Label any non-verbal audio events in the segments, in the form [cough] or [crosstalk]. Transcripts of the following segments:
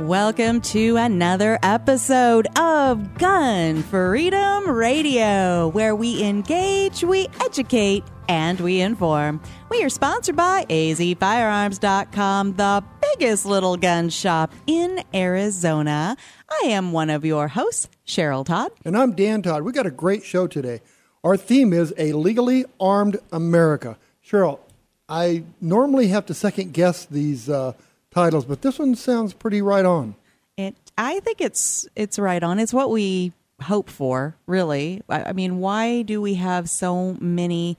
Welcome to another episode of Gun Freedom Radio, where we engage, we educate, and we inform. We are sponsored by azfirearms.com, the biggest little gun shop in Arizona. I am one of your hosts, Cheryl Todd. And I'm Dan Todd. We got a great show today. Our theme is a legally armed America. Cheryl, I normally have to second guess these uh, titles, but this one sounds pretty right on. It, I think it's it's right on. It's what we hope for, really. I, I mean, why do we have so many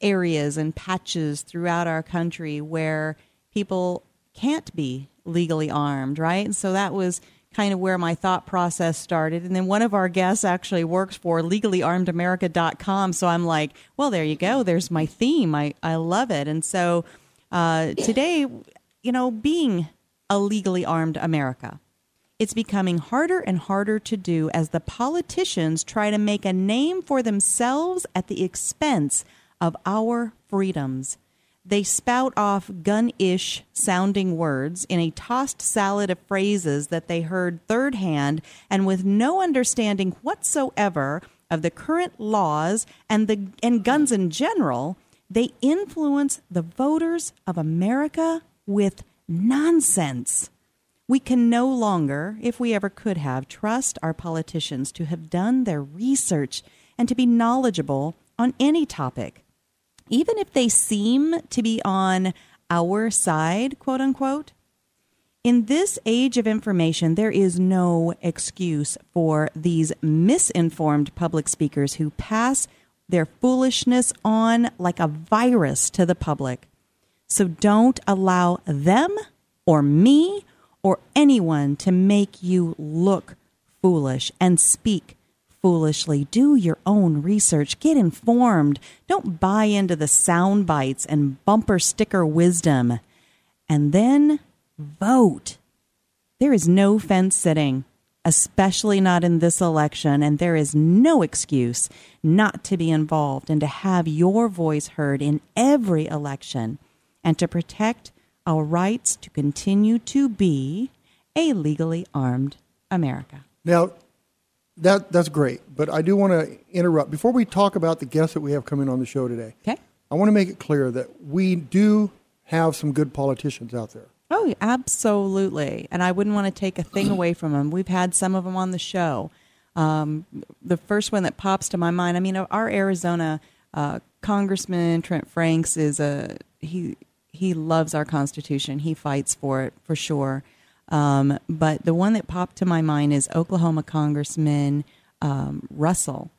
areas and patches throughout our country where people can't be legally armed, right? And so that was kind of where my thought process started. And then one of our guests actually works for legallyarmedamerica.com. So I'm like, well, there you go. There's my theme. I, I love it. And so uh, today you know, being a legally armed America. It's becoming harder and harder to do as the politicians try to make a name for themselves at the expense of our freedoms. They spout off gun ish sounding words in a tossed salad of phrases that they heard third hand and with no understanding whatsoever of the current laws and, the, and guns in general. They influence the voters of America with nonsense. We can no longer, if we ever could have, trust our politicians to have done their research and to be knowledgeable on any topic. Even if they seem to be on our side, quote unquote. In this age of information, there is no excuse for these misinformed public speakers who pass their foolishness on like a virus to the public. So don't allow them or me or anyone to make you look foolish and speak foolishly. Do your own research. Get informed. Don't buy into the sound bites and bumper sticker wisdom. And then vote. There is no fence sitting, especially not in this election, and there is no excuse not to be involved and to have your voice heard in every election and to protect our rights to continue to be a legally armed America. Now, that that's great, but I do want to interrupt before we talk about the guests that we have coming on the show today. Okay. I want to make it clear that we do have some good politicians out there. Oh, absolutely. And I wouldn't want to take a thing away from them. We've had some of them on the show. Um, the first one that pops to my mind, I mean, our Arizona uh, Congressman Trent Franks is a he he loves our Constitution. He fights for it for sure. Um, but the one that popped to my mind is Oklahoma Congressman um, Russell,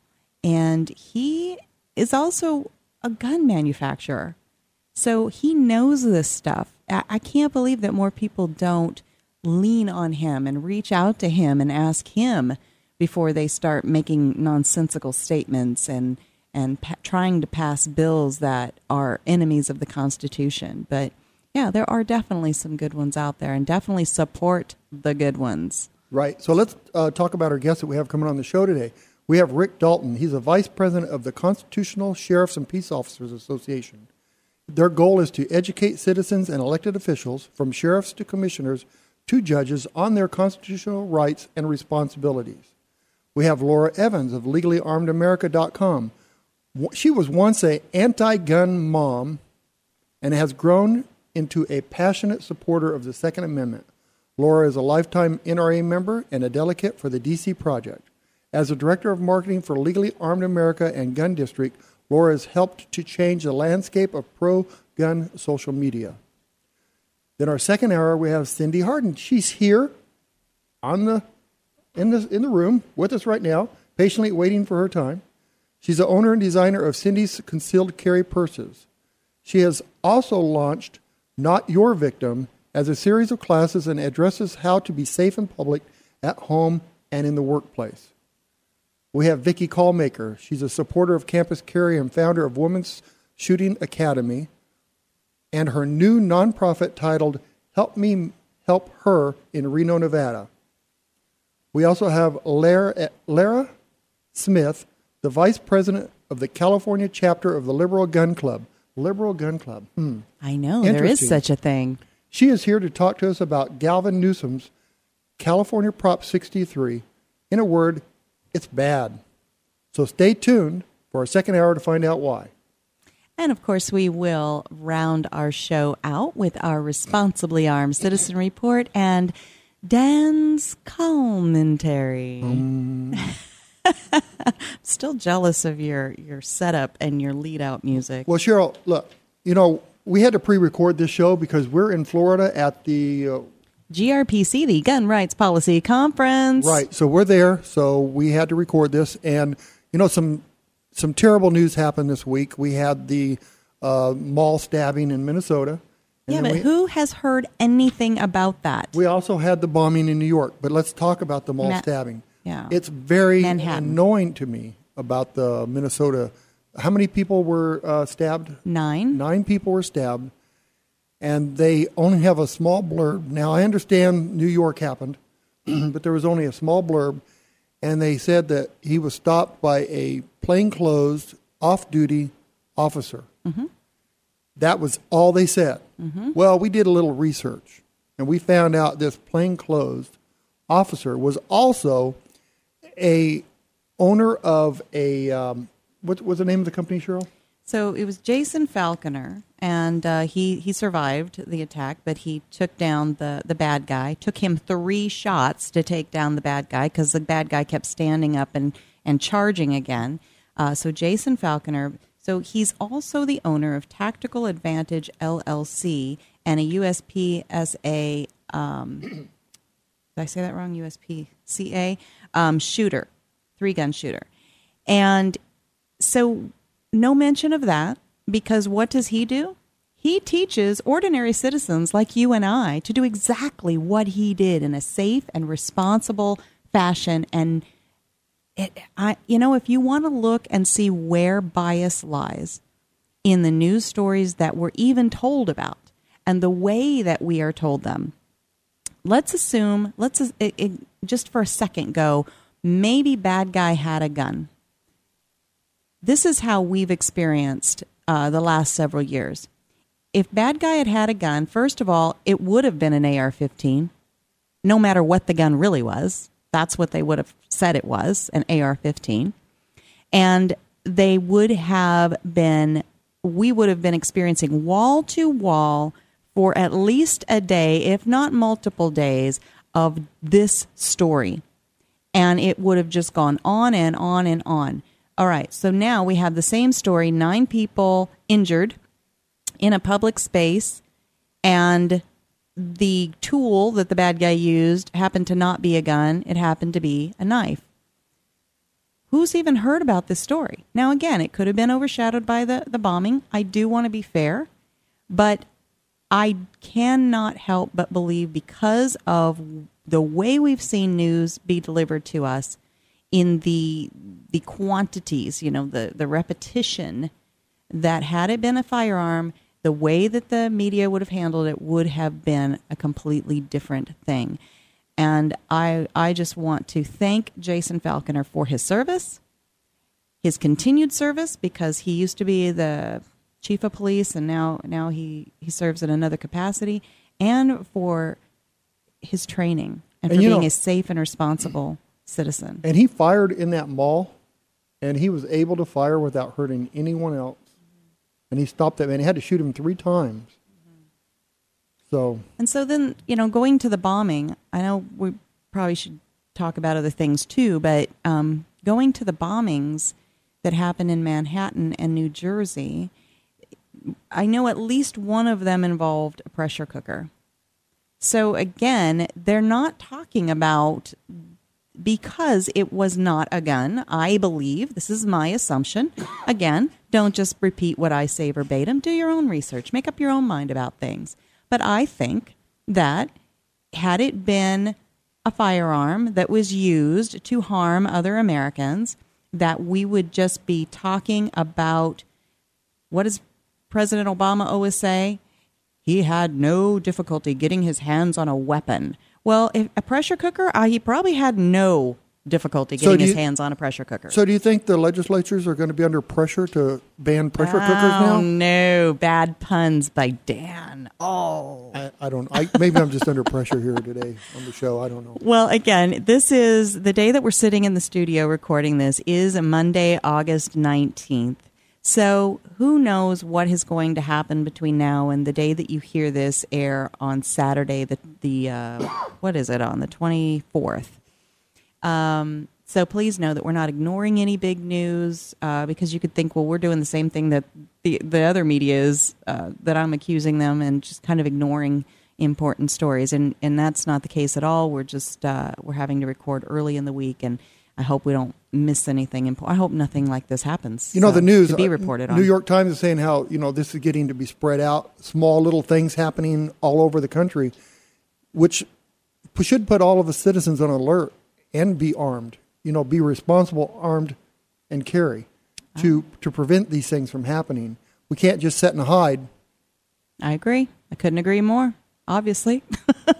and he is also a gun manufacturer, so he knows this stuff. I, I can't believe that more people don't lean on him and reach out to him and ask him before they start making nonsensical statements and and pa- trying to pass bills that are enemies of the Constitution. But yeah, there are definitely some good ones out there, and definitely support the good ones. Right. So let's uh, talk about our guests that we have coming on the show today. We have Rick Dalton. He's a vice president of the Constitutional Sheriffs and Peace Officers Association. Their goal is to educate citizens and elected officials, from sheriffs to commissioners to judges, on their constitutional rights and responsibilities. We have Laura Evans of LegallyArmedAmerica.com she was once a anti-gun mom and has grown into a passionate supporter of the Second Amendment. Laura is a lifetime NRA member and a delegate for the DC Project. As a director of marketing for Legally Armed America and Gun District, Laura has helped to change the landscape of pro gun social media. Then our second hour we have Cindy Harden. She's here on the in the in the room with us right now, patiently waiting for her time. She's the owner and designer of Cindy's Concealed Carry Purses. She has also launched Not Your Victim as a series of classes and addresses how to be safe in public at home and in the workplace. We have Vicki Callmaker. She's a supporter of Campus Carry and founder of Women's Shooting Academy and her new nonprofit titled Help Me Help Her in Reno, Nevada. We also have Lara, Lara Smith, the vice president of the California chapter of the Liberal Gun Club. Liberal Gun Club. Hmm. I know there is such a thing. She is here to talk to us about Gavin Newsom's California Prop 63. In a word, it's bad. So stay tuned for our second hour to find out why. And of course, we will round our show out with our responsibly armed citizen report and Dan's commentary. [laughs] Still jealous of your your setup and your lead out music. Well, Cheryl, look, you know, we had to pre record this show because we're in Florida at the. Uh, GRPC, the Gun Rights Policy Conference. right, so we're there, so we had to record this. And, you know, some some terrible news happened this week. We had the uh, mall stabbing in Minnesota. Yeah, but we, who has heard anything about that? We also had the bombing in New York, but let's talk about the mall Ma- stabbing. Yeah. It's very Manhattan. annoying to me about the Minnesota. How many people were uh, stabbed? Nine. Nine people were stabbed, and they only have a small blurb. Now, I understand New York happened, [clears throat] but there was only a small blurb, and they said that he was stopped by a plainclothes, off duty officer. That was all they said. Well, we did a little research, and we found out this plainclothes officer was also a owner of a um, what was the name of the company, Cheryl? So it was Jason Falconer, and uh, he he survived the attack, but he took down the the bad guy. Took him three shots to take down the bad guy because the bad guy kept standing up and and charging again. Uh, so Jason Falconer. So he's also the owner of Tactical Advantage LLC and a USPSA. Um, did I say that wrong? USPCA um, shooter, three gun shooter, and so no mention of that because what does he do? He teaches ordinary citizens like you and I to do exactly what he did in a safe and responsible fashion and it, I, you know, if you want to look and see where bias lies in the news stories that we're even told about and the way that we are told them, let's assume, let's it, it, just for a second go, maybe bad guy had a gun. This is how we've experienced uh, the last several years. If bad guy had had a gun, first of all, it would have been an AR-15, no matter what the gun really was. That's what they would have said it was, an AR-15, and they would have been. We would have been experiencing wall to wall for at least a day, if not multiple days, of this story. And it would have just gone on and on and on. All right, so now we have the same story nine people injured in a public space, and the tool that the bad guy used happened to not be a gun, it happened to be a knife. Who's even heard about this story? Now, again, it could have been overshadowed by the, the bombing. I do want to be fair, but I cannot help but believe because of the way we've seen news be delivered to us in the the quantities, you know, the, the repetition that had it been a firearm, the way that the media would have handled it would have been a completely different thing. And I I just want to thank Jason Falconer for his service, his continued service, because he used to be the chief of police and now now he, he serves in another capacity, and for his training and, And for being know- a safe and responsible citizen. And he fired in that mall, and he was able to fire without hurting anyone else. And he stopped that man. He had to shoot him three times. So And so then, you know, going to the bombing, I know we probably should talk about other things too, but um, going to the bombings that happened in Manhattan and New Jersey, I know at least one of them involved a pressure cooker. So again, they're not talking about because it was not a gun. I believe this is my assumption. Again, don't just repeat what I say verbatim. Do your own research. Make up your own mind about things. But I think that had it been a firearm that was used to harm other Americans, that we would just be talking about what does President Obama always say? He had no difficulty getting his hands on a weapon. Well, if a pressure cooker, uh, he probably had no difficulty So getting do his you- hands on a pressure cooker. So, do you think the legislatures are going to be under pressure to ban pressure cookers oh, now? no. Bad puns by Dan. Oh. I, I don't. I, maybe I'm just under pressure here today on the show. I don't know. Well, again, this is the day that we're sitting in the studio recording this is Monday, August 19th. So who knows what is going to happen between now and the day that you hear this air on Saturday, the, the uh, [coughs] what is it, on the 24th. Um, so please know that we're not ignoring any big news uh, because you could think, well, we're doing the same thing that the the other media is uh, that I'm accusing them and just kind of ignoring important stories, and and that's not the case at all. We're just uh, we're having to record early in the week, and I hope we don't miss anything important. I hope nothing like this happens. You know, uh, the news to be uh, reported New on. York Times is saying how you know this is getting to be spread out. Small little things happening all over the country, which should put all of the citizens on alert and be armed. You know, be responsible, armed, and carry to to prevent these things from happening. We can't just sit and hide. I agree. I couldn't agree more, obviously. [laughs]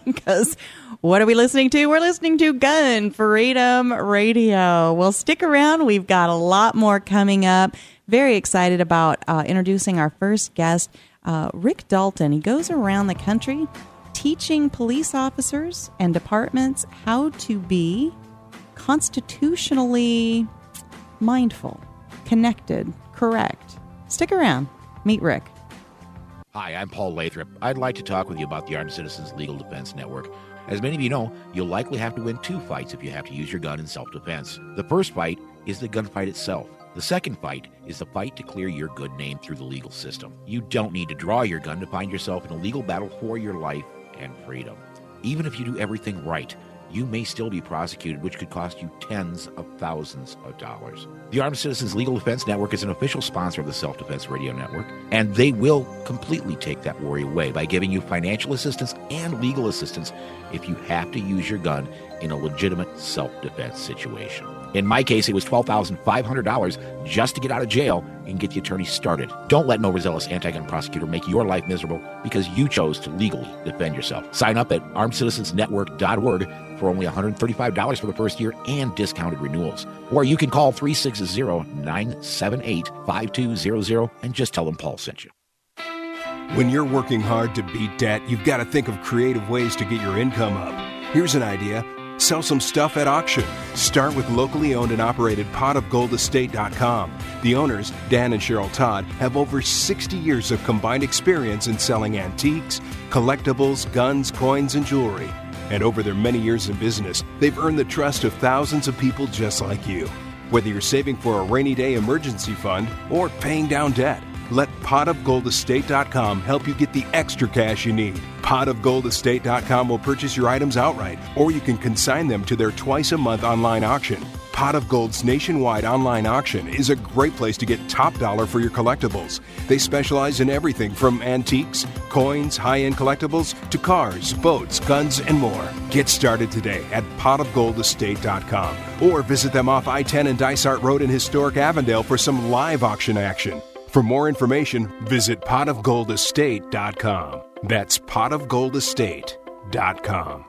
Because what are we listening to? We're listening to Gun Freedom Radio. Well, stick around. We've got a lot more coming up. Very excited about uh, introducing our first guest, uh, Rick Dalton. He goes around the country teaching police officers and departments how to be constitutionally mindful, connected, correct. Stick around. Meet Rick. Hi, I'm Paul Lathrop. I'd like to talk with you about the Armed Citizens Legal Defense Network. As many of you know, you'll likely have to win two fights if you have to use your gun in self defense. The first fight is the gunfight itself. The second fight is the fight to clear your good name through the legal system. You don't need to draw your gun to find yourself in a legal battle for your life and freedom. Even if you do everything right, you may still be prosecuted, which could cost you tens of thousands of dollars. The Armed Citizens Legal Defense Network is an official sponsor of the Self Defense Radio Network, and they will completely take that worry away by giving you financial assistance and legal assistance if you have to use your gun in a legitimate self defense situation. In my case, it was $12,500 just to get out of jail and get the attorney started. Don't let an overzealous anti gun prosecutor make your life miserable because you chose to legally defend yourself. Sign up at armedcitizensnetwork.org for only $135 for the first year and discounted renewals. Or you can call 360 978 5200 and just tell them Paul sent you. When you're working hard to beat debt, you've got to think of creative ways to get your income up. Here's an idea sell some stuff at auction. Start with locally owned and operated potofgoldestate.com. The owners, Dan and Cheryl Todd, have over 60 years of combined experience in selling antiques, collectibles, guns, coins, and jewelry. And over their many years in business, they've earned the trust of thousands of people just like you. Whether you're saving for a rainy day emergency fund or paying down debt, let potofgoldestate.com help you get the extra cash you need. Potofgoldestate.com will purchase your items outright, or you can consign them to their twice a month online auction. Pot of Gold's nationwide online auction is a great place to get top dollar for your collectibles. They specialize in everything from antiques, coins, high end collectibles, to cars, boats, guns, and more. Get started today at potofgoldestate.com or visit them off I 10 and Dysart Road in historic Avondale for some live auction action. For more information, visit potofgoldestate.com. That's potofgoldestate.com.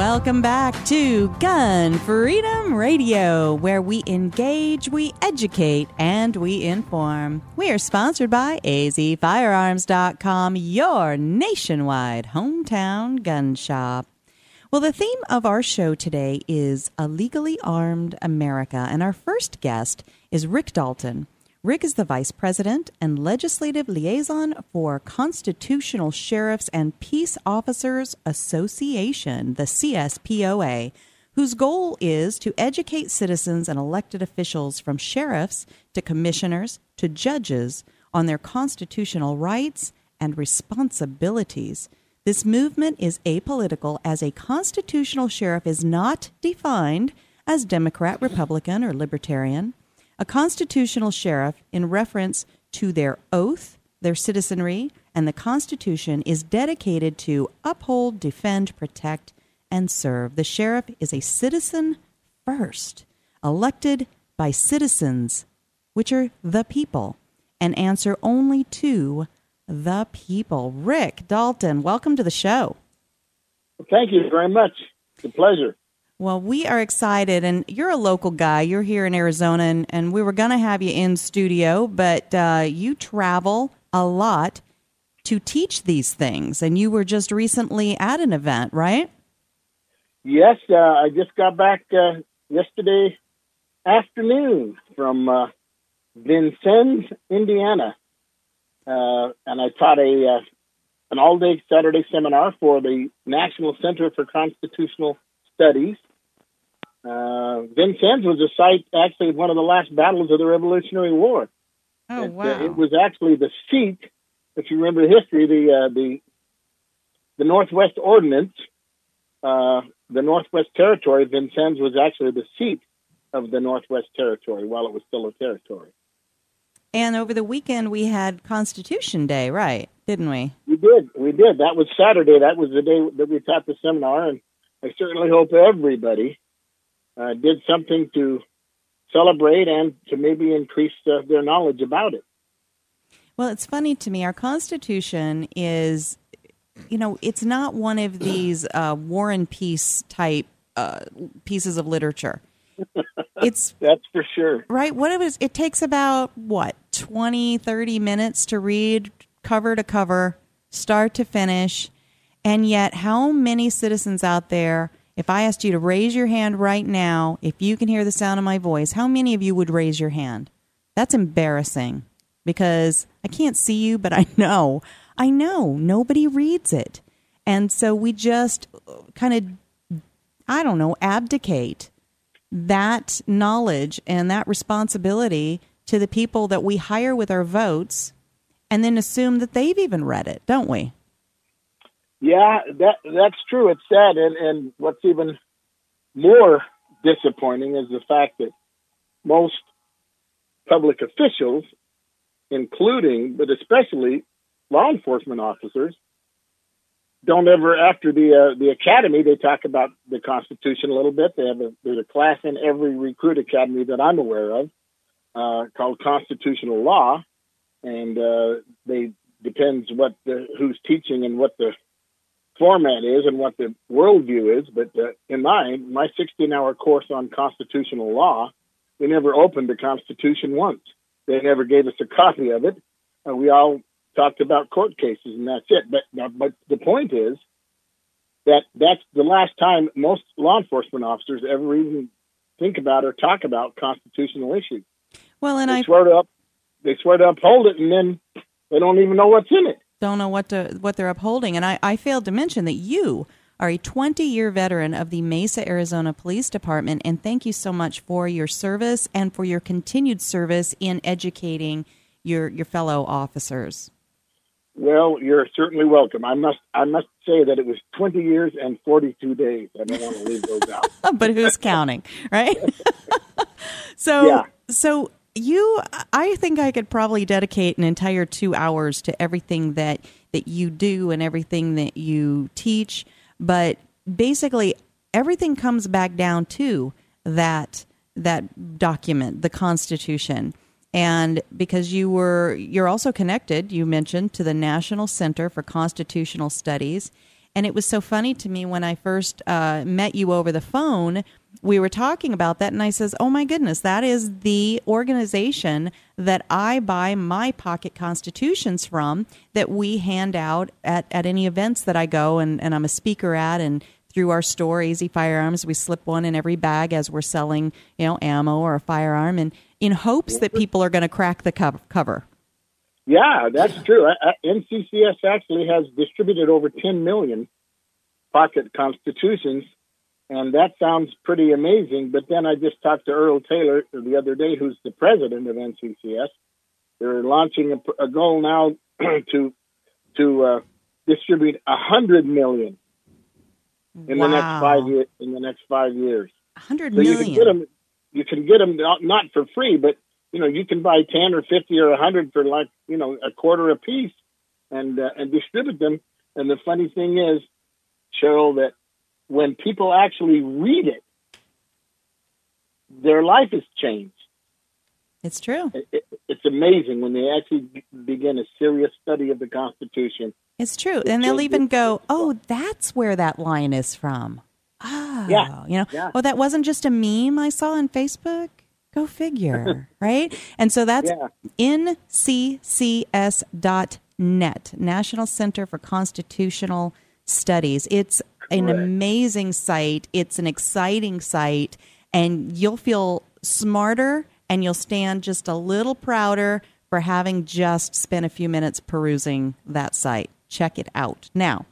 Welcome back to Gun Freedom Radio, where we engage, we educate, and we inform. We are sponsored by azfirearms.com, your nationwide hometown gun shop. Well, the theme of our show today is a legally armed America, and our first guest is Rick Dalton. Rick is the Vice President and Legislative Liaison for Constitutional Sheriffs and Peace Officers Association, the CSPOA, whose goal is to educate citizens and elected officials from sheriffs to commissioners to judges on their constitutional rights and responsibilities. This movement is apolitical as a constitutional sheriff is not defined as Democrat, Republican, or Libertarian a constitutional sheriff, in reference to their oath, their citizenry, and the Constitution, is dedicated to uphold, defend, protect, and serve. The sheriff is a citizen first, elected by citizens, which are the people, and answer only to the people. Rick Dalton, welcome to the show. Well, thank you very much. It's a pleasure. Well, we are excited, and you're a local guy. You're here in Arizona, and, and we were going to have you in studio, but uh, you travel a lot to teach these things, and you were just recently at an event, right? Yes, uh, I just got back uh, yesterday afternoon from uh, Vincennes, Indiana, uh, and I taught a uh, an all day Saturday seminar for the National Center for Constitutional Studies uh, Vincennes was a site, actually, one of the last battles of the Revolutionary War. Oh, it, wow. Uh, it was actually the seat, if you remember history, the uh, the the Northwest Ordinance, uh, the Northwest Territory, Vincennes was actually the seat of the Northwest Territory while it was still a territory. And over the weekend, we had Constitution Day, right? Didn't we? We did. We did. That was Saturday. That was the day that we taught the seminar, and I certainly hope everybody uh, did something to celebrate and to maybe increase uh, their knowledge about it. Well, it's funny to me. Our Constitution is, you know, it's not one of these uh, War and Peace type uh, pieces of literature. [laughs] It's that's for sure. Right? What it was it takes about what 20 30 minutes to read cover to cover, start to finish. And yet how many citizens out there if I asked you to raise your hand right now, if you can hear the sound of my voice, how many of you would raise your hand? That's embarrassing because I can't see you, but I know. I know nobody reads it. And so we just uh, kind of, I don't know, abdicate that knowledge and that responsibility to the people that we hire with our votes and then assume that they've even read it, don't we? Yeah, that that's true. It's sad, and and what's even more disappointing is the fact that most public officials, including but especially law enforcement officers, don't ever after the uh, the academy they talk about the Constitution a little bit. They have a there's a class in every recruit academy that I'm aware of uh, called constitutional law, and uh, they depends what the who's teaching and what the format is and what the worldview is. But uh, in mine, my 16 hour course on constitutional law, we never opened the Constitution once. They never gave us a copy of it. Uh, we all talked about court cases and that's it. But, but the point is that that's the last time most law enforcement officers ever even think about or talk about constitutional issues. Well, and they I swear to up, they swear to uphold it, and then they don't even know what's in it don't know what to what they're upholding. And I, I failed to mention that you are a 20 year veteran of the Mesa, Arizona Police Department, and thank you so much for your service and for your continued service in educating your your fellow officers. Well, you're certainly welcome. I must I must say that it was 20 years and 42 days. I don't want to leave those out. [laughs] but who's counting, right? [laughs] so Yeah. so you I think I could probably dedicate an entire 2 hours to everything that that you do and everything that you teach, but basically everything comes back down to that that document, the Constitution. And because you were you're also connected, you mentioned to the National Center for Constitutional Studies. And it was so funny to me when I first uh, met you over the phone. We were talking about that, and I says, "Oh my goodness, that is the organization that I buy my pocket constitutions from. That we hand out at, at any events that I go and, and I'm a speaker at, and through our store, AZ Firearms, we slip one in every bag as we're selling, you know, ammo or a firearm, and in hopes that people are going to crack the cover. Yeah, that's true. Uh, uh, I, I, NCCS actually has distributed over 10 million pocket constitutions, and that sounds pretty amazing. But then I just talked to Earl Taylor the other day, who's the president of NCCS. They're launching a, a goal now [clears throat] to to uh, distribute 100 million in the next five years. In the next five years. Hundred So you can get them. You can get them not, not for free, but you know you can buy ten or fifty or a hundred for like you know a quarter a piece, and uh, and distribute them. And the funny thing is, Cheryl, that when people actually read it, their life has changed. It's true. It, it, it's amazing when they actually begin a serious study of the Constitution. It's true. And they'll even go, "Oh, that's where that line is from." Oh, Yeah. you know, Yeah. oh, that wasn't just a meme I saw on Facebook. Go figure, [laughs] right? And so that's Yeah. nccs.net, National Center for Constitutional Studies. It's an Correct. amazing site. It's an exciting site, and you'll feel smarter and you'll stand just a little prouder for having just spent a few minutes perusing that site. Check it out. Now,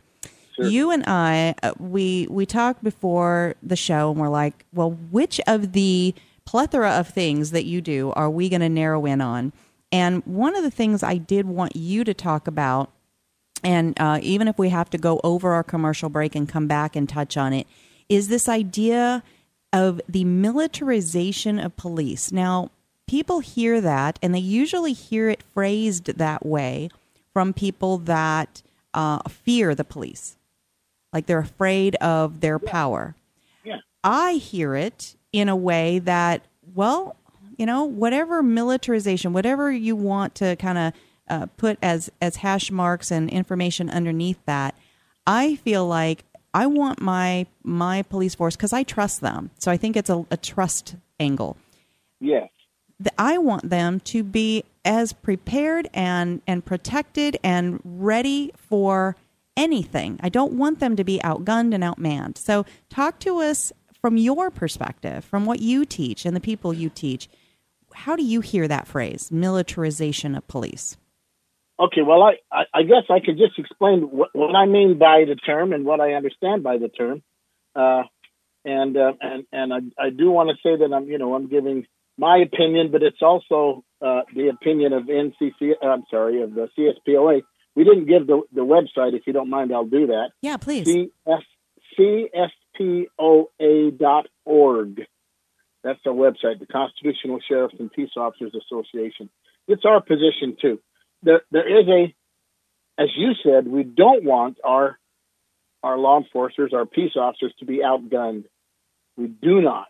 you and I, uh, we we talked before the show, and we're like, well, which of the plethora of things that you do are we going to narrow in on? And one of the things I did want you to talk about, and uh, even if we have to go over our commercial break and come back and touch on it, is this idea of the militarization of police. Now, people hear that, and they usually hear it phrased that way from people that uh, fear the police, like they're afraid of their power. Yeah. I hear it in a way that, well, you know, whatever militarization, whatever you want to kind of uh, put as as hash marks and information underneath that, I feel like I want my my police force because I trust them. So I think it's a, a trust angle. Yes. I want them to be as prepared and and protected and ready for anything. I don't want them to be outgunned and outmanned. So talk to us from your perspective, from what you teach and the people you teach. How do you hear that phrase, militarization of police? Okay, well, I, I, I guess I could just explain what, what I mean by the term and what I understand by the term, uh, and uh, and and I, I do want to say that I'm you know I'm giving my opinion, but it's also uh, the opinion of NCC. uh, I'm sorry, of the CSPOA. We didn't give the the website. If you don't mind, I'll do that. Yeah, please. CS, CSPOA dot org. That's our website, the Constitutional Sheriffs and Peace Officers Association. It's our position too. There, there is a, as you said, we don't want our our law enforcers, our peace officers, to be outgunned. We do not,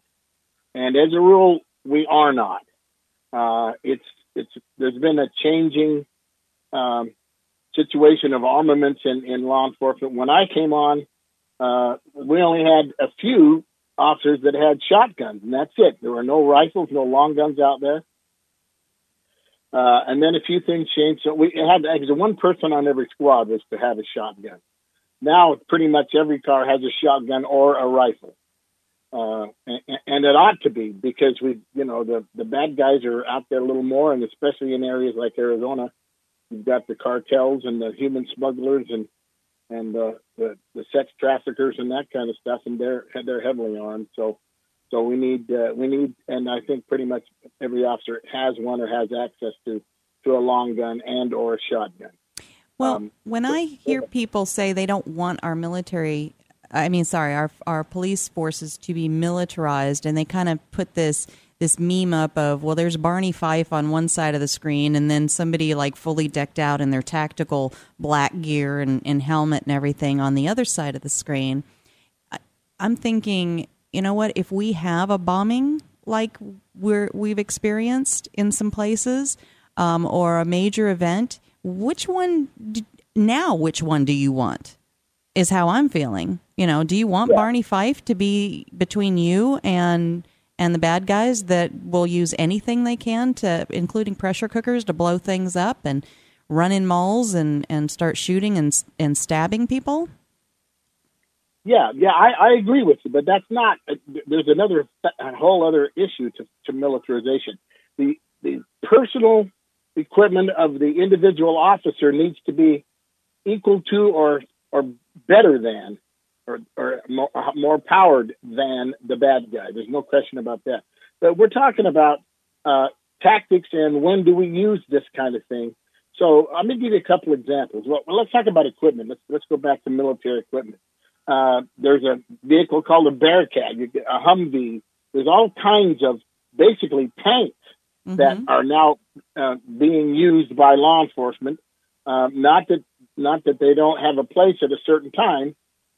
and as a rule, we are not. Uh, it's it's there's been a changing um, situation of armaments in, in law enforcement. When I came on, uh, we only had a few officers that had shotguns, and that's it. There were no rifles, no long guns out there. Uh, and then a few things changed. So we had actually one person on every squad was to have a shotgun. Now pretty much every car has a shotgun or a rifle. Uh, and, and it ought to be because we, you know, the, the bad guys are out there a little more, and especially in areas like Arizona, you've got the cartels and the human smugglers and and uh, the the sex traffickers and that kind of stuff, and they're they're heavily armed. So so we need uh, we need, and I think pretty much every officer has one or has access to to a long gun and or a shotgun. Well, Um, when I hear people say they don't want our military, I mean, sorry, our our police forces to be militarized, and they kind of put this this meme up of, well, there's Barney Fife on one side of the screen, and then somebody like fully decked out in their tactical black gear and, and helmet and everything on the other side of the screen. I, I'm thinking, you know what? If we have a bombing like we're we've experienced in some places, um, or a major event, which one now? Which one do you want? Is how I'm feeling. You know, do you want Barney Fife to be between you and and the bad guys that will use anything they can to, including pressure cookers, to blow things up and run in malls and and start shooting and and stabbing people? Yeah, yeah, I, I agree with you, but that's not. Uh, there's another a whole other issue to, to militarization. The the personal equipment of the individual officer needs to be equal to or or better than or, or more, uh, more powered than the bad guy. There's no question about that. But we're talking about uh, tactics and when do we use this kind of thing. So let me give you a couple examples. Well, let's talk about equipment. Let's let's go back to military equipment. Uh, there's a vehicle called a Bearcat, a Humvee. There's all kinds of basically tanks mm-hmm. that are now uh, being used by law enforcement. Uh, not that not that they don't have a place at a certain time,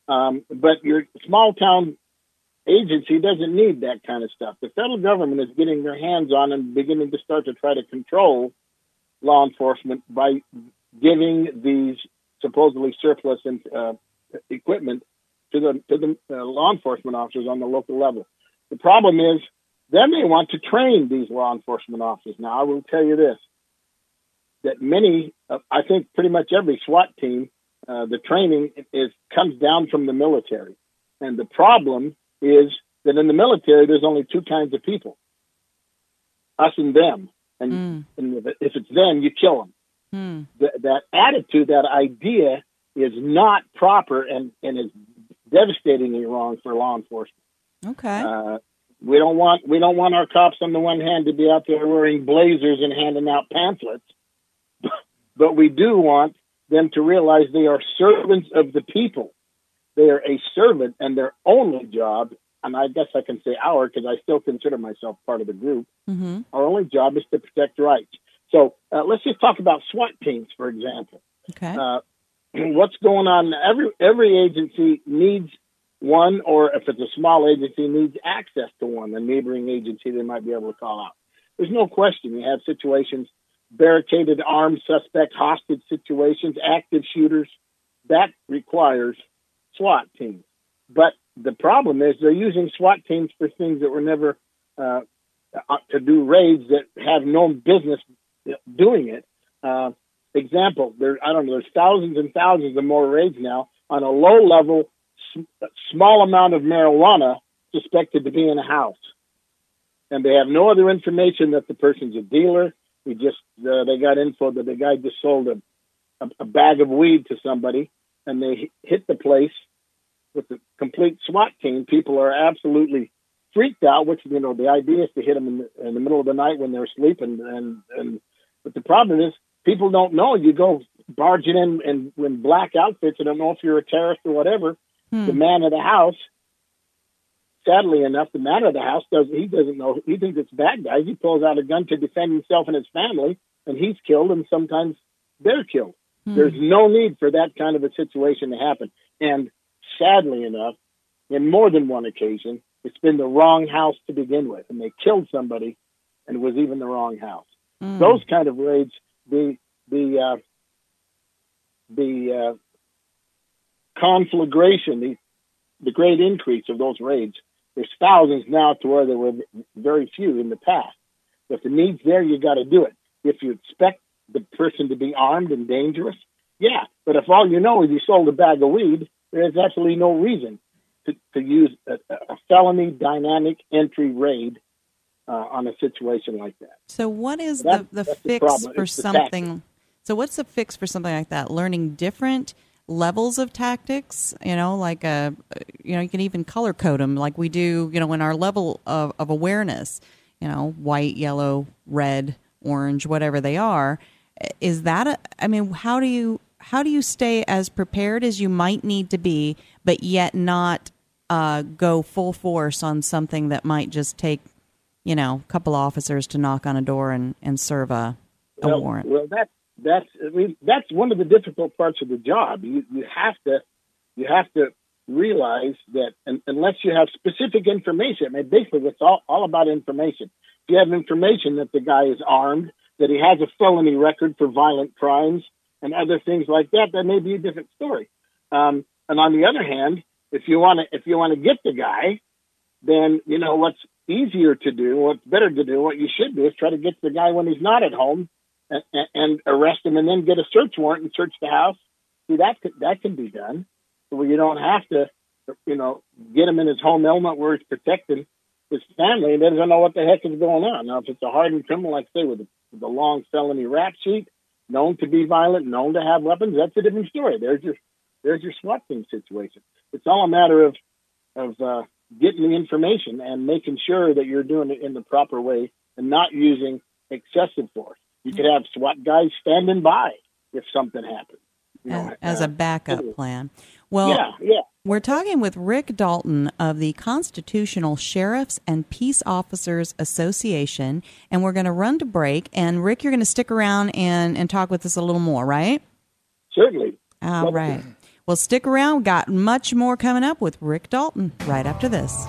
um, but your small town agency doesn't need that kind of stuff. The federal government is getting their hands on and beginning to start to try to control law enforcement by giving these supposedly surplus and, uh, equipment to the to the uh, law enforcement officers on the local level. The problem is then they want to train these law enforcement officers. Now I will tell you this: that many, uh, I think, pretty much every SWAT team, uh, the training is comes down from the military, and the problem is that in the military there's only two kinds of people: us and them. And, mm. and if it's them, you kill them. Mm. Th- that attitude, that idea, is not proper and, and is devastatingly wrong for law enforcement. Okay. Uh, we don't want we don't want our cops on the one hand to be out there wearing blazers and handing out pamphlets, [laughs] but we do want them to realize they are servants of the people. They are a servant, and their only job, and I guess I can say our because I still consider myself part of the group. Mm-hmm. Our only job is to protect rights. So uh, let's just talk about SWAT teams, for example. Okay. Uh, what's going on? Every every agency needs one, or if it's a small agency, needs access to one, a neighboring agency they might be able to call out. There's no question you have situations, barricaded, armed suspect, hostage situations, active shooters. That requires SWAT teams. But the problem is they're using SWAT teams for things that were never uh, to do raids that have no business doing it. Uh, example, there I don't know. There's thousands and thousands of more raids now on a low level, small amount of marijuana suspected to be in a house, and they have no other information that the person's a dealer. We just uh, they got info that the guy just sold a, a, a bag of weed to somebody, and they hit the place with the complete SWAT team. People are absolutely freaked out. Which you know the idea is to hit them in the, in the middle of the night when they're sleeping, and and but the problem is people don't know. You go barging in and in black outfits. I don't know if you're a terrorist or whatever. Hmm. The man of the house, sadly enough, the man of the house does he doesn't know. He thinks it's bad guys. He pulls out a gun to defend himself and his family, and he's killed, and sometimes they're killed. Hmm. There's no need for that kind of a situation to happen. And sadly enough, in more than one occasion, it's been the wrong house to begin with, and they killed somebody, and it was even the wrong house. Mm. Those kind of raids the the uh, the uh, conflagration, the the great increase of those raids. There's thousands now to where there were very few in the past. If the need's there, you got to do it. If you expect the person to be armed and dangerous, yeah. But if all you know is you sold a bag of weed, there's absolutely no reason to, to use a, a felony dynamic entry raid uh, on a situation like that. So, what is the, the fix the for something? So, what's the fix for something like that? Learning different levels of tactics. You know, like a, you know, you can even color code them, like we do. You know, in our level of, of awareness. You know, white, yellow, red, orange, whatever they are. Is that a? I mean, how do you how do you stay as prepared as you might need to be, but yet not uh, go full force on something that might just take, you know, a couple officers to knock on a door and, and serve a, a well, warrant? Well, that's that's I mean, that's one of the difficult parts of the job. You you have to you have to realize that unless you have specific information, I mean, basically it's all, all about information. If you have information that the guy is armed, that he has a felony record for violent crimes and other things like that, that may be a different story. Um, and on the other hand, if you want to if you want to get the guy, then you know what's easier to do, what's better to do, what you should do is try to get the guy when he's not at home and, and arrest him, and then get a search warrant and search the house. See that could, that can be done where you don't have to, you know, get him in his home element where he's protecting his family and doesn't know what the heck is going on. Now, if it's a hardened criminal, like say with a, with a long felony rap sheet, known to be violent, known to have weapons, that's a different story. There's your there's your SWAT team situation. It's all a matter of of uh, getting the information and making sure that you're doing it in the proper way and not using excessive force. You could have SWAT guys standing by if something happens. You know, as, as uh, a backup plan. Well, yeah, yeah. We're talking with Rick Dalton of the Constitutional Sheriffs and Peace Officers Association, and we're going to run to break. And Rick, you're going to stick around and, and talk with us a little more, right? Certainly. All Love right. Well, stick around. Got much more coming up with Rick Dalton right after this.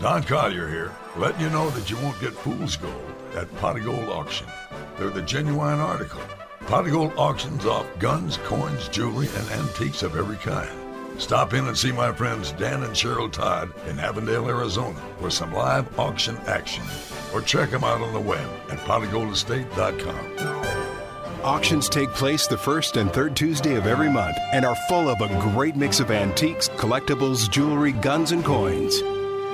Don Collier here, letting you know that you won't get fool's gold at Pot Gold Auction. They're the genuine article. Pot Gold auctions off guns, coins, jewelry, and antiques of every kind. Stop in and see my friends Dan and Cheryl Todd in Avondale, Arizona for some live auction action. Or check them out on the web at potofgoldestate.com. Auctions take place the first and third Tuesday of every month and are full of a great mix of antiques, collectibles, jewelry, guns, and coins.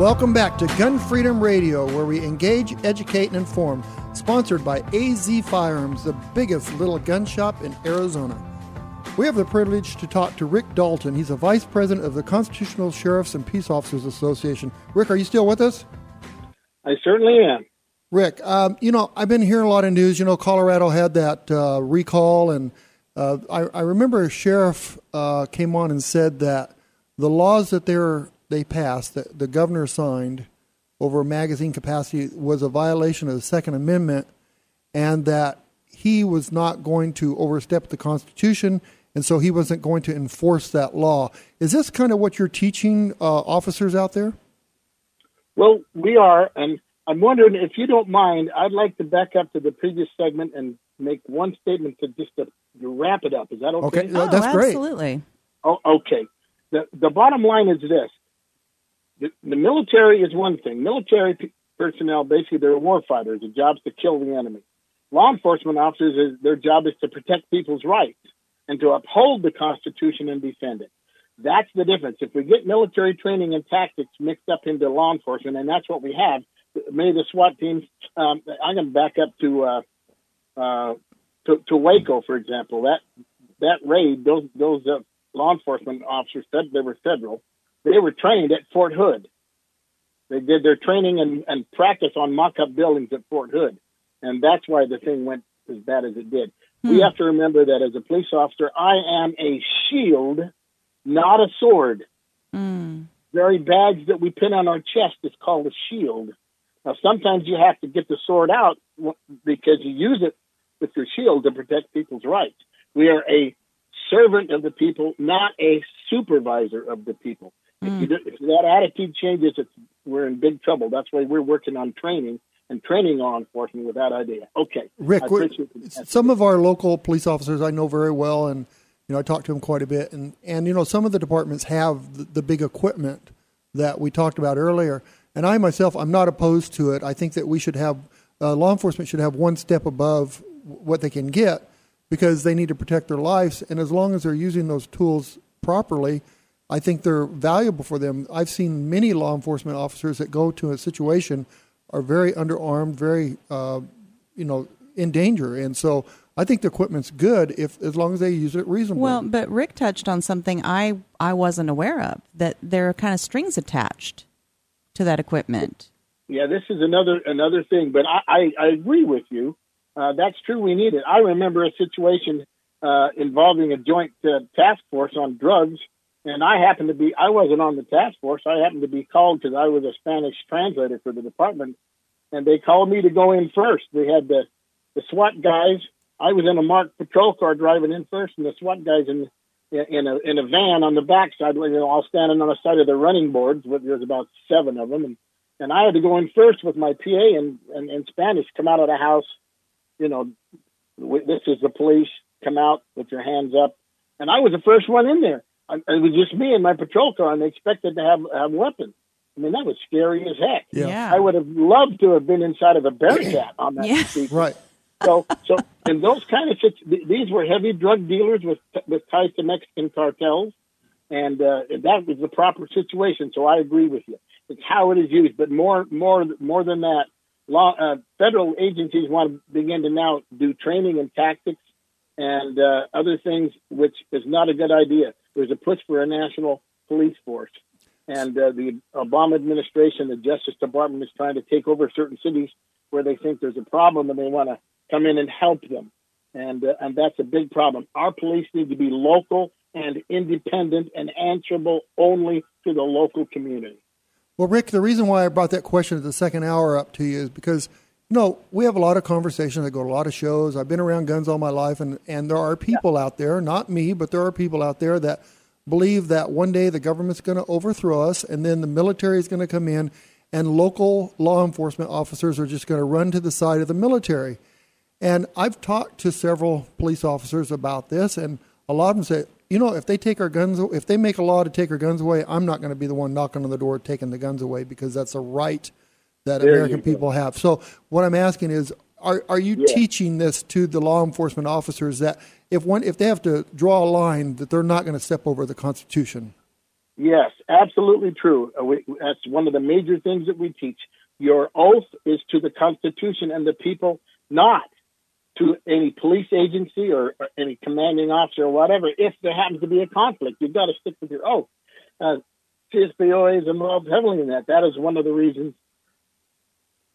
Welcome back to Gun Freedom Radio, where we engage, educate, and inform. Sponsored by AZ Firearms, the biggest little gun shop in Arizona. We have the privilege to talk to Rick Dalton. He's a vice president of the Constitutional Sheriffs and Peace Officers Association. Rick, are you still with us? I certainly am. Rick, um, you know, I've been hearing a lot of news. You know, Colorado had that uh, recall, and uh, I, I, remember a sheriff uh, came on and said that the laws that they're they passed, that the governor signed over magazine capacity, was a violation of the Second Amendment, and that he was not going to overstep the Constitution, and so he wasn't going to enforce that law. Is this kind of what you're teaching uh, officers out there? Well, we are, and I'm wondering if you don't mind, I'd like to back up to the previous segment and make one statement to just to, to wrap it up. Is that okay? Okay, oh, that's great. Absolutely. Oh, okay. The the bottom line is this: the, the military is one thing. Military p- personnel, basically, they're war fighters. The job's to kill the enemy. Law enforcement officers, is, their job is to protect people's rights and to uphold the Constitution and defend it. That's the difference. If we get military training and tactics mixed up into law enforcement, and that's what we have, many of the SWAT teams. Um, I'm going to back up to, uh, uh, to to Waco, for example. That that raid, those those uh, law enforcement officers said they were federal. They were trained at Fort Hood. They did their training and, and practice on mock-up buildings at Fort Hood, and that's why the thing went as bad as it did. Hmm. We have to remember that as a police officer, I am a shield, not a sword. Mm. Very badge that we pin on our chest is called a shield. Now, sometimes you have to get the sword out because you use it with your shield to protect people's rights. We are a servant of the people, not a supervisor of the people. Mm. If, you, if, that attitude changes, we're in big trouble. That's why we're working on training and training law enforcement with that idea. Okay, Rick, some of our local police officers I know very well, and you know I talk to them quite a bit, and and you know some of the departments have the, the big equipment that we talked about earlier. And I myself, I'm not opposed to it. I think that we should have uh, law enforcement should have one step above what they can get because they need to protect their lives. And as long as they're using those tools properly, I think they're valuable for them. I've seen many law enforcement officers that go to a situation are very underarmed, very uh, you know in danger, and so I think the equipment's good if as long as they use it reasonably. Well, but Rick touched on something I I wasn't aware of that there are kind of strings attached to that equipment. Yeah, this is another another thing, but I, I, I agree with you. Uh, that's true. We need it. I remember a situation uh, involving a joint uh, task force on drugs, and I happened to be I wasn't on the task force. I happened to be called because I was a Spanish translator for the department, and they called me to go in first. They had the the SWAT guys. I was in a marked patrol car driving in first, and the SWAT guys in in a in a van on the backside, you know, all standing on the side of the running boards. There's about seven of them, and and I had to go in first with my PA and and in Spanish, come out of the house, you know, this is the police. Come out with your hands up, and I was the first one in there. I, it was just me and my patrol car, and they expected to have have weapons. I mean, that was scary as heck. Yeah. yeah. I would have loved to have been inside of a Bearcat on that yeah. street. [laughs] Right. So, so in those kind of situations, these were heavy drug dealers with with ties to Mexican cartels, and uh, that was the proper situation. So I agree with you. It's how it is used, but more, more, more than that, law, uh, federal agencies want to begin to now do training and tactics and uh, other things, which is not a good idea. There's a push for a national police force, and uh, the Obama administration, the Justice Department, is trying to take over certain cities where they think there's a problem and they want to come in and help them. And, uh, and that's a big problem. Our police need to be local and independent and answerable only to the local community. Well, Rick, the reason why I brought that question at the second hour up to you is because, know, we have a lot of conversations. I go to a lot of shows. I've been around guns all my life, and, and there are people yeah. out there, not me, but there are people out there that believe that one day the government's going to overthrow us, and then the military is going to come in, and local law enforcement officers are just going to run to the side of the military. And I've talked to several police officers about this, and a lot of them say, you know, if they take our guns, if they make a law to take our guns away, I'm not going to be the one knocking on the door taking the guns away because that's a right that there American people have. So what I'm asking is, are are you yeah. teaching this to the law enforcement officers that if one if they have to draw a line that they're not going to step over the Constitution? Yes, absolutely true. Uh, we, that's one of the major things that we teach. Your oath is to the Constitution and the people, not to any police agency or, or, any commanding officer or whatever if there happens to be a conflict. You've got to stick with your oath. Uh, is involved heavily in that. That is one of the reasons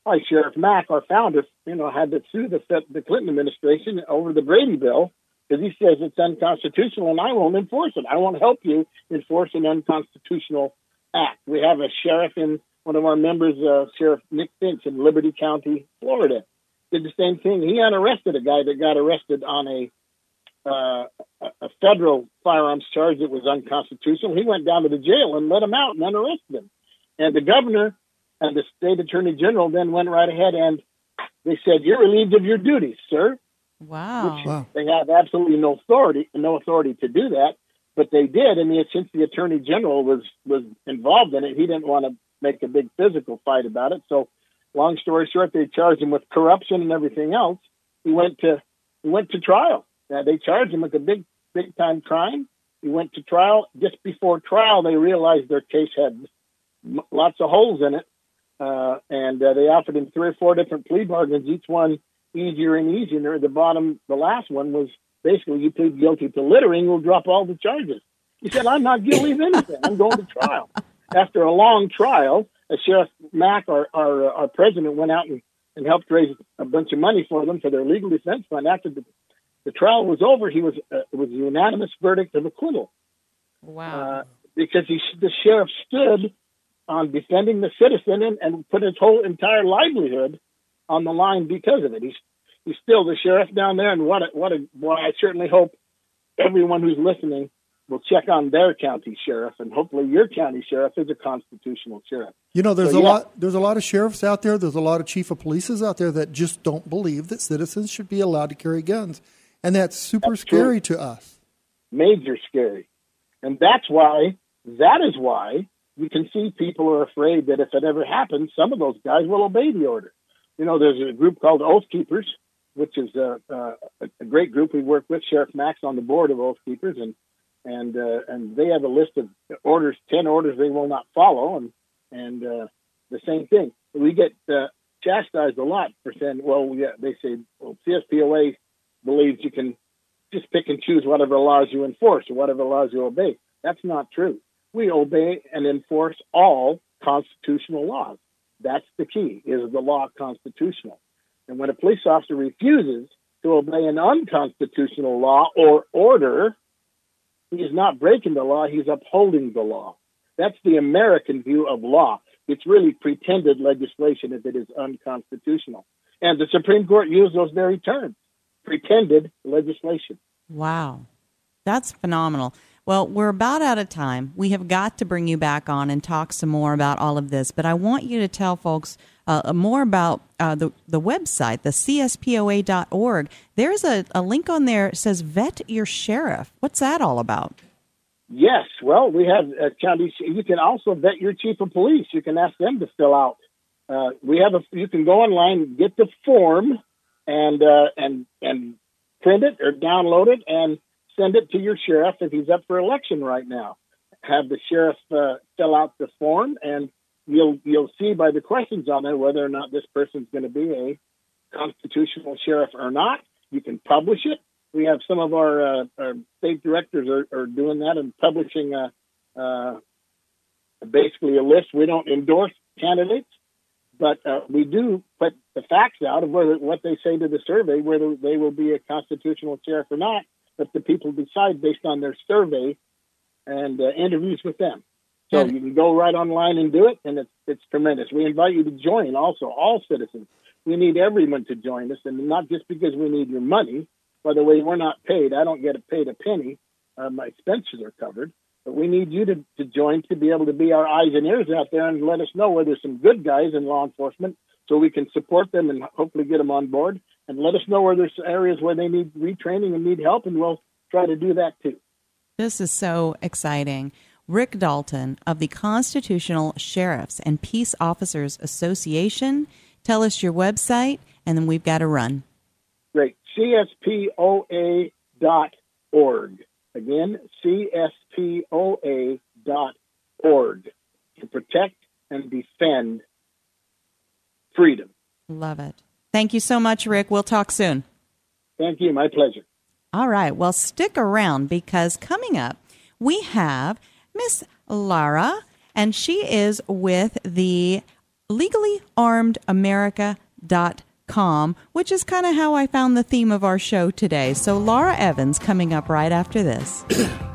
why Sheriff Mack, our founder, you know, had to sue the, the Clinton administration over the Brady bill because he says it's unconstitutional and I won't enforce it. I won't help you enforce an unconstitutional act. We have a sheriff in one of our members, uh, Sheriff Nick Finch in Liberty County, Florida did the same thing. He unarrested a guy that got arrested on a uh, a federal firearms charge that was unconstitutional. He went down to the jail and let him out and unarrested him. And the governor and the state attorney general then went right ahead and they said, "You're relieved of your duties, sir." Wow. Which wow. They have absolutely no authority, no authority to do that, but they did. I mean, since the attorney general was was involved in it, he didn't want to make a big physical fight about it, so long story short, they charged him with corruption and everything else. He went to he went to trial. Uh, they charged him with a big big time crime. he went to trial. Just before trial, they realized their case had lots of holes in it, uh, and uh, they offered him three or four different plea bargains, each one easier and easier. The bottom, the last one was basically you plead guilty to littering, we'll drop all the charges. He said, I'm not guilty of anything. I'm going to trial. After a long trial, uh, Sheriff Mack, our, our, our president, went out and, and helped raise a bunch of money for them for their legal defense fund. After the, the trial was over, he was uh, it was a unanimous verdict of acquittal. Wow. Uh, because he, the sheriff stood on defending the citizen and, and put his whole entire livelihood on the line because of it. He's he's still the sheriff down there, and what a, what a boy! I certainly hope everyone who's listening will check on their county sheriff, and hopefully your county sheriff is a constitutional sheriff. You know, there's So, a yeah. lot. There's a lot of sheriffs out there. There's a lot of chief of polices out there that just don't believe that citizens should be allowed to carry guns, and that's super That's true. scary to us. major scary. And that's why, that is why you can see people are afraid that if it ever happens, some of those guys will obey the order. You know, there's a group called Oath Keepers, which is a, a, a great group we work with. Sheriff Mack's on the board of Oath Keepers, and and uh, and they have a list of orders, ten orders they will not follow, and and uh, the same thing. We get uh, chastised a lot for saying, well, yeah, they say, well, CSPOA believes you can just pick and choose whatever laws you enforce or whatever laws you obey. That's not true. We obey and enforce all constitutional laws. That's the key. Is the law constitutional? And when a police officer refuses to obey an unconstitutional law or order, he's not breaking the law, he's upholding the law. That's the American view of law. It's really pretended legislation if it is unconstitutional. And the Supreme Court used those very terms pretended legislation. Wow. That's phenomenal. Well, we're about out of time. We have got to bring you back on and talk some more about all of this, but I want you to tell folks uh, more about uh, the, the website, the cspoa.org. There's a, a link on there that says Vet Your Sheriff. What's that all about? Yes, well, we have uh, county. You can also vet your chief of police. You can ask them to fill out. Uh, we have a. You can go online, get the form, and uh, and and print it or download it and send it to your sheriff if he's up for election right now. Have the sheriff uh, fill out the form, and you'll you'll see by the questions on there whether or not this person's going to be a constitutional sheriff or not. You can publish it. We have some of our, uh, our state directors are, are doing that and publishing a, uh, basically a list. We don't endorse candidates, but uh, we do put the facts out of whether what they say to the survey, whether they will be a constitutional sheriff or not. But the people decide based on their survey and uh, interviews with them. So you can go right online and do it, and it's it's tremendous. We invite you to join. Also, all citizens. We need everyone to join us, and not just because we need your money. By the way, we're not paid. I don't get paid a penny. Uh, my expenses are covered. But we need you to, to join to be able to be our eyes and ears out there and let us know where there's some good guys in law enforcement so we can support them and hopefully get them on board. And let us know where there's areas where they need retraining and need help, and we'll try to do that too. This is so exciting. Rick Dalton of the Constitutional Sheriffs and Peace Officers Association. Tell us your website, and then we've got to run. Great. CSPOA dot org. Again, CSPOA dot org to protect and defend freedom. Love it. Thank you so much, Rick. We'll talk soon. Thank you. My pleasure. All right. Well, stick around because coming up, we have Miss Laura, and she is with the Legally Armed America.com, which is kind of how I found the theme of our show today. So, Laura Evans coming up right after this. [clears throat]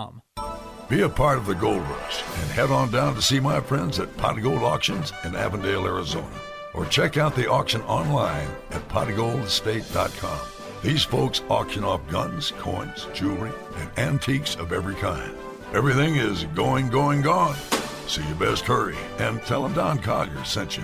Be a part of the gold rush and head on down to see my friends at Pot Gold Auctions in Avondale, Arizona. Or check out the auction online at potgoldestate.com. These folks auction off guns, coins, jewelry, and antiques of every kind. Everything is going, going, gone. So you best hurry and tell them Don Collier sent you.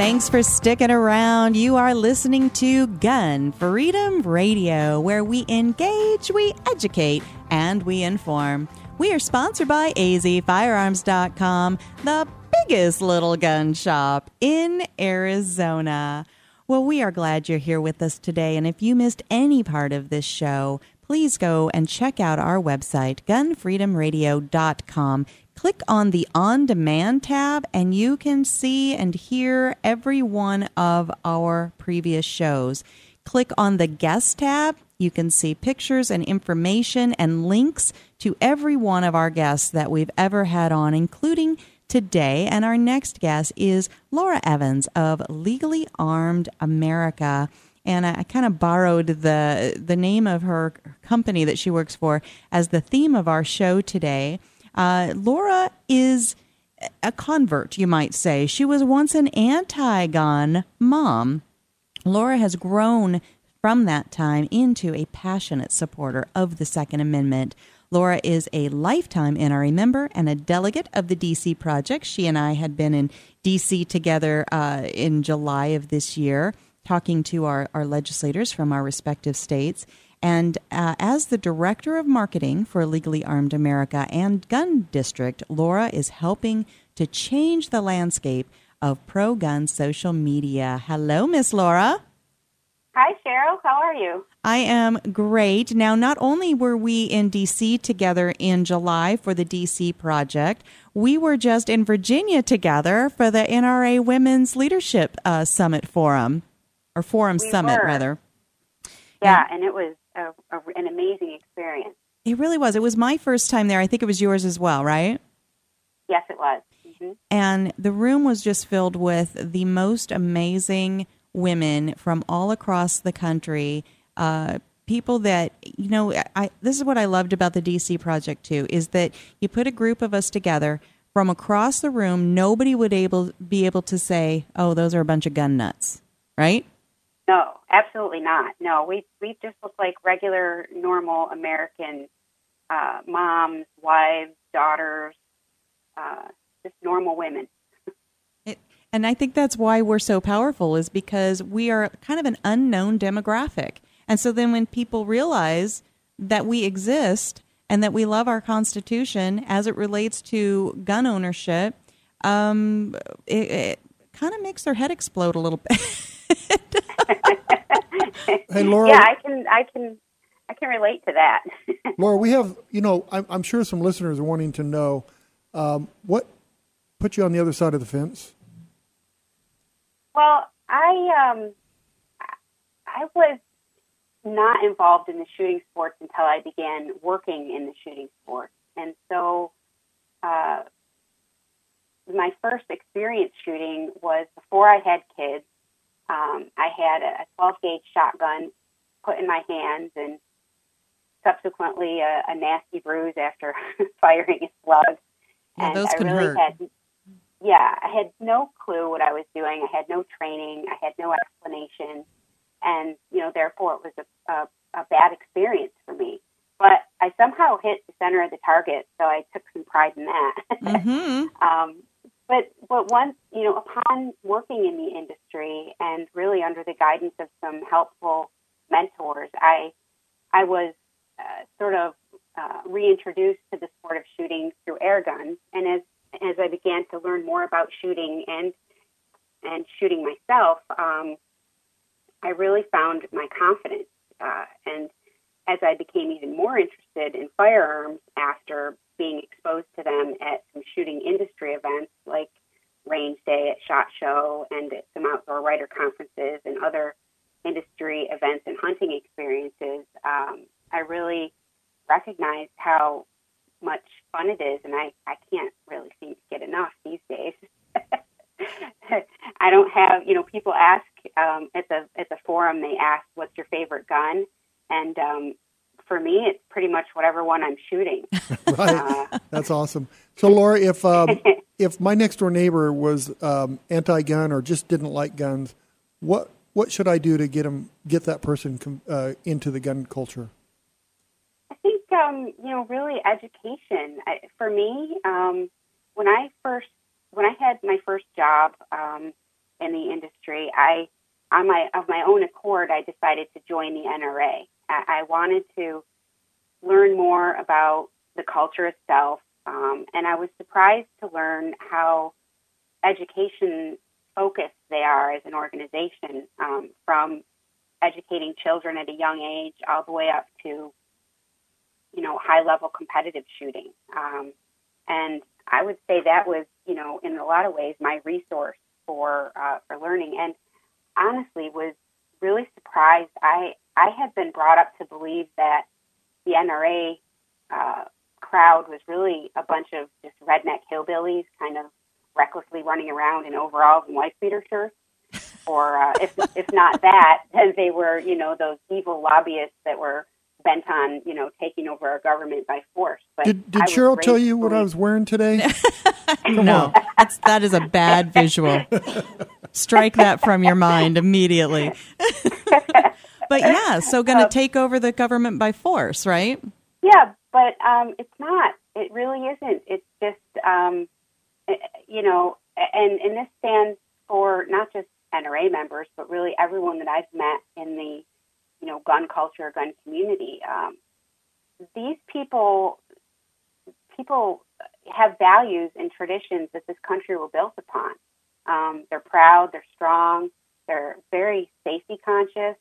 Thanks for sticking around. You are listening to Gun Freedom Radio, where we engage, we educate, and we inform. We are sponsored by azfirearms.com, the biggest little gun shop in Arizona. Well, we are glad you're here with us today. And if you missed any part of this show, please go and check out our website, gunfreedomradio.com click on the On Demand tab and you can see and hear every one of our previous shows. Click on the Guest tab. You can see pictures and information and links to every one of our guests that we've ever had on, including today. And our next guest is Laura Evans of Legally Armed America. And I, I kind of borrowed the the name of her company that she works for as the theme of our show today. Uh, Laura is a convert, you might say. She was once an anti gun mom. Laura has grown from that time into a passionate supporter of the Second Amendment. Laura is a lifetime NRA member and a delegate of the DC Project. She and I had been in DC together uh, in July of this year, talking to our, our legislators from our respective states. And uh, as the director of marketing for Legally Armed America and Gun District, Laura is helping to change the landscape of pro gun social media. Hello, Miss Laura. Hi, Cheryl. How are you? I am great. Now, not only were we in DC together in July for the DC project, we were just in Virginia together for the NRA Women's Leadership uh, Summit Forum, or Forum we Summit, were. rather. Yeah, and it was a, a, an amazing experience. It really was. It was my first time there. I think it was yours as well, right? Yes, it was. hmm And the room was just filled with the most amazing women from all across the country. Uh, people that you know, I this is what I loved about the DC project too is that you put a group of us together from across the room. Nobody would able be able to say, "Oh, those are a bunch of gun nuts," right? No, absolutely not. No, we we just look like regular, normal American uh, moms, wives, daughters, uh, just normal women. And I think that's why we're so powerful is because we are kind of an unknown demographic. And so then when people realize that we exist and that we love our Constitution as it relates to gun ownership, um, it, it kind of makes their head explode a little bit. [laughs] [laughs] Hey, Laura. Yeah, I can, I can, I can relate to that. [laughs] Laura, we have, you know, I'm, I'm sure some listeners are wanting to know um, what put you on the other side of the fence. Well, I um, I was not involved in the shooting sports until I began working in the shooting sports, and so uh, my first experience shooting was before I had kids. Um, I had a 12 gauge shotgun put in my hands, and subsequently a, a nasty bruise after [laughs] firing a slug. Yeah, and those I can really hurt. had yeah, I had no clue what I was doing. I had no training. I had no explanation, and you know, therefore, it was a, a a bad experience for me. But I somehow hit the center of the target, so I took some pride in that. [laughs] Mm-hmm. um, but but once you know, upon working in the industry and really under the guidance of some helpful mentors, I I was uh, sort of uh, reintroduced to the sport of shooting through air guns, and as as I began to learn more about shooting and and shooting myself, um, I really found my confidence. Uh, and as I became even more interested in firearms after being exposed to them at some shooting industry events like Range Day at SHOT Show and at some outdoor writer conferences and other industry events and hunting experiences, um, I really recognized how much fun it is, and I, I can't really seem to get enough these days. [laughs] I don't have, you know, people ask um, at the at the forum. They ask, "What's your favorite gun?" And um, for me, it's pretty much whatever one I'm shooting. [laughs] right, uh, that's awesome. So, Laura, if um, [laughs] if my next door neighbor was um, anti-gun or just didn't like guns, what what should I do to get him get that person uh, into the gun culture? I think um, you know, really education. I, for me, um, when I first when I had my first job um, in the industry, I on my of my own accord, I decided to join the NRA. I, I wanted to learn more about the culture itself, um, and I was surprised to learn how education focused they are as an organization, um, from educating children at a young age all the way up to you know high level competitive shooting. Um, and I would say that was, you know, in a lot of ways, my resource for uh, for learning. And honestly, was really surprised. I I had been brought up to believe that the NRA uh, crowd was really a bunch of just redneck hillbillies, kind of recklessly running around in overalls and wife beater shirts. Or uh, if if not that, [laughs] then they were, you know, those evil lobbyists that were bent on you know taking over our government by force. But did, did Cheryl tell you what I was wearing today? [laughs] no, that's, that is a bad visual. [laughs] Strike that from your mind immediately. But yeah, so going to take over the government by force, right? Yeah, but um, it's not. It really isn't. It's just um, eh, you know, and and this stands for not just NRA members, but really everyone that I've met in the you know, gun culture, gun community. Um, these people, people have values and traditions that this country was built upon. Um, they're proud, they're strong, they're very safety conscious,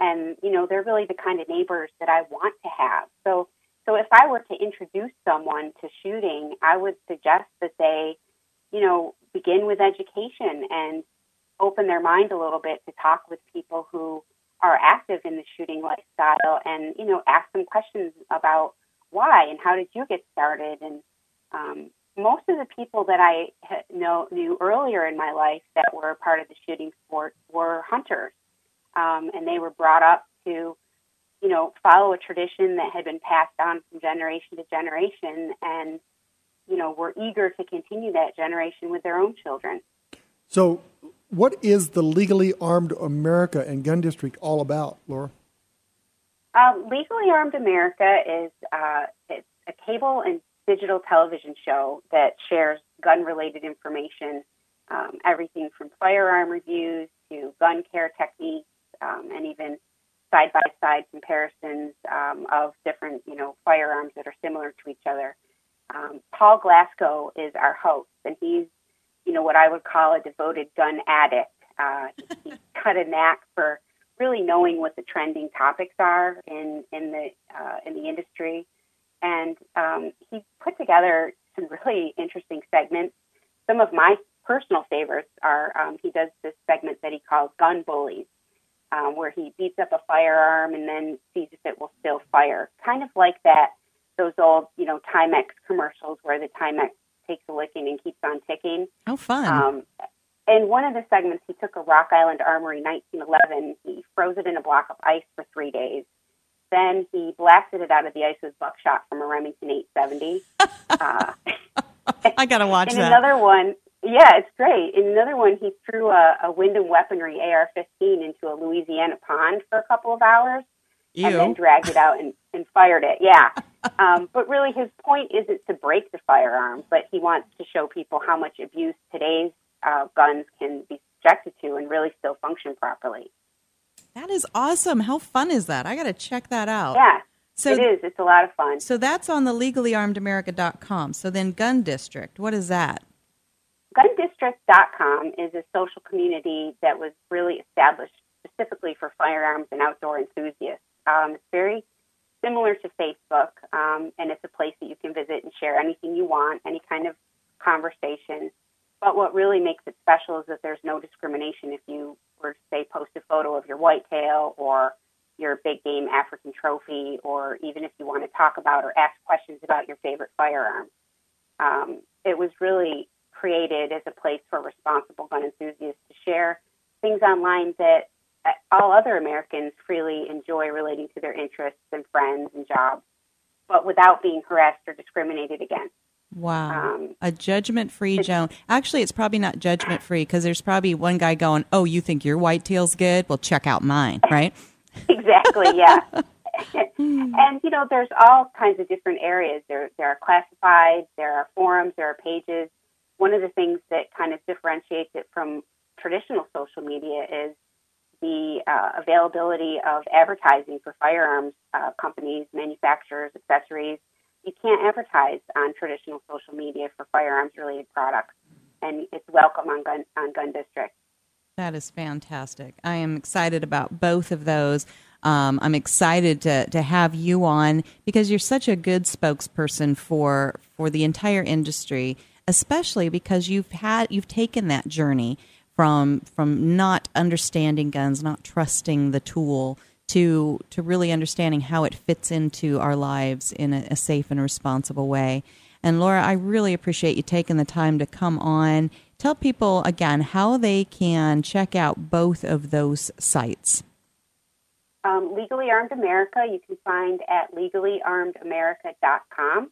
and you know, they're really the kind of neighbors that I want to have. So, so if I were to introduce someone to shooting, I would suggest that they, you know, begin with education and open their mind a little bit to talk with people who are active in the shooting lifestyle and you know ask them questions about why and how did you get started and um, most of the people that I know knew earlier in my life that were part of the shooting sport were hunters, um, and they were brought up to, you know, follow a tradition that had been passed on from generation to generation, and you know, were eager to continue that generation with their own children. So, what is the Legally Armed America and Gun District all about, Laura? Uh, Legally Armed America is uh, it's a cable and digital television show that shares gun-related information, um, everything from firearm reviews to gun care techniques, um, and even side-by-side comparisons um, of different, you know, firearms that are similar to each other. Um, Paul Glasgow is our host, and he's you know, what I would call a devoted gun addict. Uh, he's [laughs] got a knack for really knowing what the trending topics are in in the uh, in the industry, and um, he put together some really interesting segments. Some of my personal favorites are um, he does this segment that he calls Gun Bullies, um, where he beats up a firearm and then sees if it will still fire, kind of like that those old you know Timex commercials where the Timex takes a licking and keeps on ticking. Oh, fun. Um, in one of the segments, he took a Rock Island Armory 1911. He froze it in a block of ice for three days. Then he blasted it out of the ice with buckshot from a Remington 870. [laughs] uh, I gotta watch [laughs] in that. another one, yeah, it's great. In another one, he threw a, a Windham Weaponry AR-15 into a Louisiana pond for a couple of hours. and then dragged it out and, and fired it. Yeah. [laughs] um, but really, his point isn't to break the firearm, but he wants to show people how much abuse today's uh, guns can be subjected to and really still function properly. That is awesome. How fun is that? I got to check that out. Yeah. So it is. It's a lot of fun. So that's on the legallyarmedamerica.com. So then Gun District, what is that? GunDistrict.com is a social community that was really established specifically for firearms and outdoor enthusiasts. Um, it's very similar to Facebook, um, and it's a place that you can visit and share anything you want, any kind of conversation. But what really makes it special is that there's no discrimination if you were to say post a photo of your whitetail or your big game African trophy, or even if you want to talk about or ask questions about your favorite firearm. Um, it was really created as a place for responsible gun enthusiasts to share things online that all other Americans freely enjoy relating to their interests and friends and jobs, but without being harassed or discriminated against. Wow. Um, a judgment free zone. Actually, it's probably not judgment free because there's probably one guy going, Oh, you think your whitetail's good? Well, check out mine, [laughs] right? exactly, yeah. [laughs] [laughs] and, you know, there's all kinds of different areas. There, there are classifieds, there are forums, there are pages. One of the things that kind of differentiates it from traditional social media is the uh, availability of advertising for firearms uh, companies, manufacturers, accessories. You can't advertise on traditional social media for firearms related products, and it's welcome on Gun, on Gun District. That is fantastic. I am excited about both of those. Um, I'm excited to, to have you on because you're such a good spokesperson for for the entire industry, especially because you've had you've taken that journey from from not understanding guns, not trusting the tool, to to really understanding how it fits into our lives in a, a safe and responsible way. And Laura, I really appreciate you taking the time to come on. Tell people again how they can check out both of those sites. Um, Legally Armed America, you can find at legallyarmedamerica.com,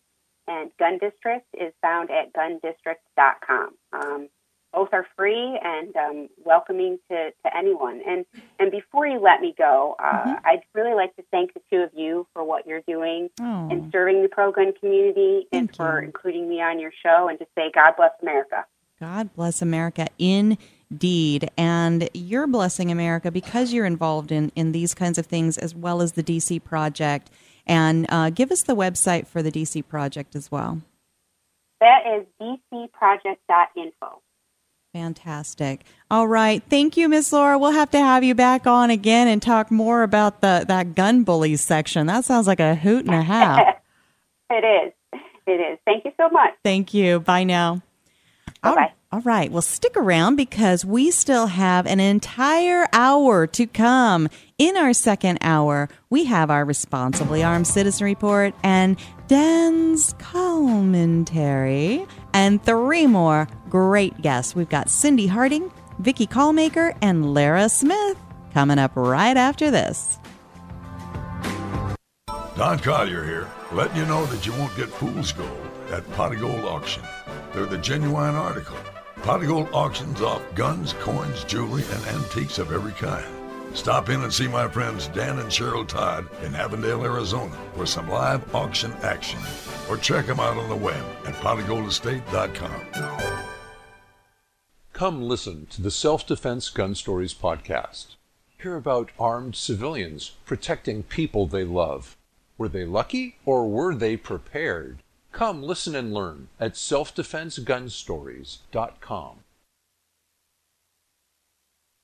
and Gun District is found at gundistrict.com. Um, both are free and um, welcoming to, to anyone. And and before you let me go, uh, mm-hmm. I'd really like to thank the two of you for what you're doing oh. and serving the pro gun community, thank and for you. including me on your show. And to say, God bless America. God bless America. Indeed. And you're blessing America because you're involved in, in these kinds of things as well as the DC Project. And uh, give us the website for the DC Project as well. That is dcproject.info. Fantastic. All right. Thank you, Miss Laura. We'll have to have you back on again and talk more about the that gun bullies section. That sounds like a hoot and a half. [laughs] it is. It is. Thank you so much. Thank you. Bye now. Bye. All right. Well, stick around because we still have an entire hour to come. In our second hour, we have our Responsibly Armed Citizen Report and Dan's commentary, and three more great guests. We've got Cindy Harding, Vicki Callmaker, and Lara Smith coming up right after this. Don Collier here, letting you know that you won't get fool's gold at Pot of Gold Auction. They're the genuine article. Pot of Gold auctions off guns, coins, jewelry, and antiques of every kind. Stop in and see my friends Dan and Cheryl Todd in Avondale, Arizona for some live auction action. Or check them out on the web at potofgoldestate.com. Come listen to the Self Defense Gun Stories podcast. Hear about armed civilians protecting people they love. Were they lucky or were they prepared? Come listen and learn at selfdefensegunstories.com.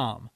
com.